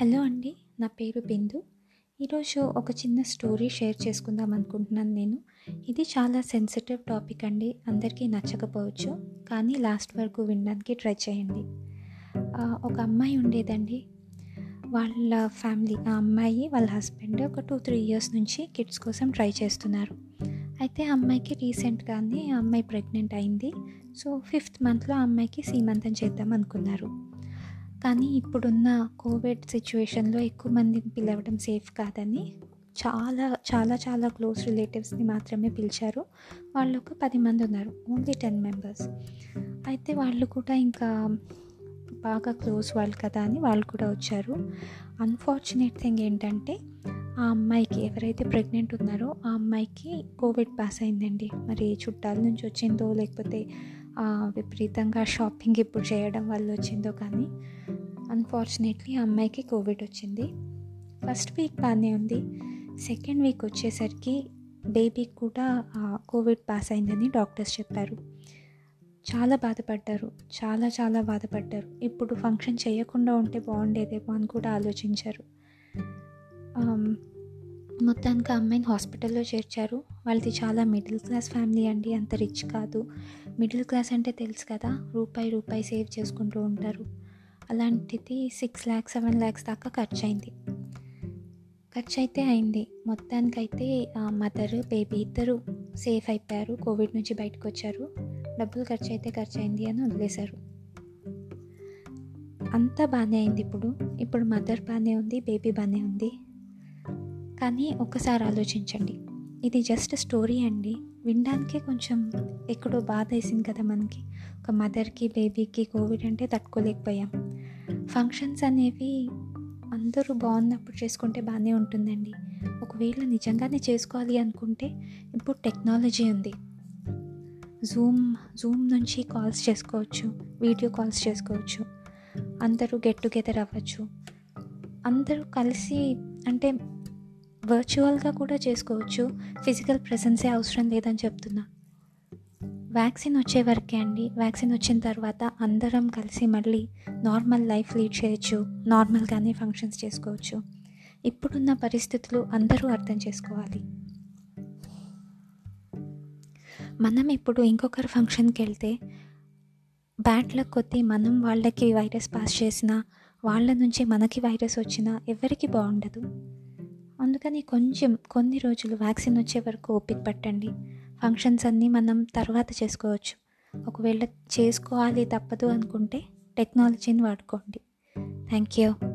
Hello అండి నా పేరు బిందు. ఈరోజు ఒక చిన్న స్టోరీ షేర్ చేసుకుందాం అనుకుంటున్నాను నేను. ఇది చాలా సెన్సిటివ్ టాపిక్ అండి అందరికీ నచ్చకపోవచ్చు కానీ లాస్ట్ వరకు వినడానికి ట్రై చేయండి. ఒక అమ్మాయి ఉండేదండి. వాళ్ళ ఫ్యామిలీ ఆ అమ్మాయి వాళ్ళ హస్బెండ్ ఒక టూ త్రీ ఇయర్స్ నుంచి కిడ్స్ కోసం ట్రై చేస్తున్నారు. అయితే ఆ అమ్మాయికి రీసెంట్గానే ఆ అమ్మాయి ప్రెగ్నెంట్ అయింది. సో ఫిఫ్త్ మంత్లో ఆ అమ్మాయికి సీమంతం చేద్దాం అనుకున్నారు. కానీ ఇప్పుడున్న కోవిడ్ సిచ్యువేషన్లో ఎక్కువ మందిని పిలవడం సేఫ్ కాదని చాలా చాలా చాలా క్లోజ్ రిలేటివ్స్ని మాత్రమే పిలిచారు. వాళ్ళు ఒక పది మంది ఉన్నారు ఓన్లీ టెన్ మెంబర్స్. అయితే వాళ్ళు కూడా ఇంకా బాగా క్లోజ్ వాళ్ళు కదా అని వాళ్ళు కూడా వచ్చారు. అన్ఫార్చునేట్ థింగ్ ఏంటంటే ఆ అమ్మాయికి ఎవరైతే ప్రెగ్నెంట్ ఉన్నారో ఆ అమ్మాయికి కోవిడ్ పాస్ అయిందండి. మరి చుట్టాల నుంచి వచ్చిందో లేకపోతే విపరీతంగా షాపింగ్ ఇప్పుడు చేయడం వల్ల వచ్చిందో కానీ అన్ఫార్చునేట్లీ ఆ అమ్మాయికి కోవిడ్ వచ్చింది. ఫస్ట్ వీక్ బాగానే ఉంది. సెకండ్ వీక్ వచ్చేసరికి బేబీకి కూడా కోవిడ్ పాస్ అయిందని డాక్టర్స్ చెప్పారు. చాలా బాధపడ్డారు. చాలా చాలా బాధపడ్డారు. ఇప్పుడు ఫంక్షన్ చేయకుండా ఉంటే బాగుండేదేమో అని కూడా ఆలోచించారు. మొత్తానికి అమ్మాయిని హాస్పిటల్లో చేర్చారు. వాళ్ళది చాలా మిడిల్ క్లాస్ ఫ్యామిలీ అండి. అంత రిచ్ కాదు. మిడిల్ క్లాస్ అంటే తెలుసు కదా రూపాయి రూపాయి సేవ్ చేసుకుంటూ ఉంటారు. అలాంటిది సిక్స్ ల్యాక్స్ సెవెన్ ల్యాక్స్ దాకా ఖర్చు అయింది ఖర్చు అయితే అయింది. మొత్తానికైతే మదర్ బేబీ ఇద్దరు సేఫ్ అయిపోయారు. కోవిడ్ నుంచి బయటకు వచ్చారు డబ్బులు ఖర్చు అయితే ఖర్చు అయింది అని వదిలేశారు. అంతా బాగానే అయింది ఇప్పుడు. ఇప్పుడు మదర్ బాగానే ఉంది బేబీ బాగానే ఉంది. కానీ ఒక్కసారి ఆలోచించండి. ఇది జస్ట్ స్టోరీ అండి. వినడానికే కొంచెం ఎక్కడో బాధ వేసింది కదా మనకి. ఒక మదర్కి బేబీకి కోవిడ్ అంటే తట్టుకోలేకపోయాం. ఫంక్షన్స్ అనేవి అందరూ బాగున్నప్పుడు చేసుకుంటే బాగానే ఉంటుందండి. ఒకవేళ నిజంగానే చేసుకోవాలి అనుకుంటే ఇప్పుడు టెక్నాలజీ ఉంది. జూమ్ జూమ్ నుంచి కాల్స్ చేసుకోవచ్చు వీడియో కాల్స్ చేసుకోవచ్చు. అందరూ గెట్ టుగెదర్ అవ్వచ్చు. అందరూ కలిసి అంటే వర్చువల్గా కూడా చేసుకోవచ్చు. ఫిజికల్ ప్రెసెన్సే అవసరం లేదని చెప్తున్నా. వ్యాక్సిన్ వచ్చే వరకే అండి. వ్యాక్సిన్ వచ్చిన తర్వాత అందరం కలిసి మళ్ళీ నార్మల్ లైఫ్ లీడ్ చేయొచ్చు. నార్మల్గానే ఫంక్షన్స్ చేసుకోవచ్చు. ఇప్పుడున్న పరిస్థితులు అందరూ అర్థం చేసుకోవాలి. మనం ఇప్పుడు ఇంకొకరి ఫంక్షన్కి వెళ్తే బ్యాట్ల కొద్దీ మనం వాళ్ళకి వైరస్ పాస్ చేసినా వాళ్ళ నుంచి మనకి వైరస్ వచ్చినా ఎవరికి బాగుండదు? అందుకని కొంచెం కొన్ని రోజులు వ్యాక్సిన్ వచ్చే వరకు ఓపిక పట్టండి. ఫంక్షన్స్ అన్నీ మనం తర్వాత చేసుకోవచ్చు. ఒకవేళ చేసుకోవాలి తప్పదు అనుకుంటే టెక్నాలజీని వాడుకోండి. Thank you.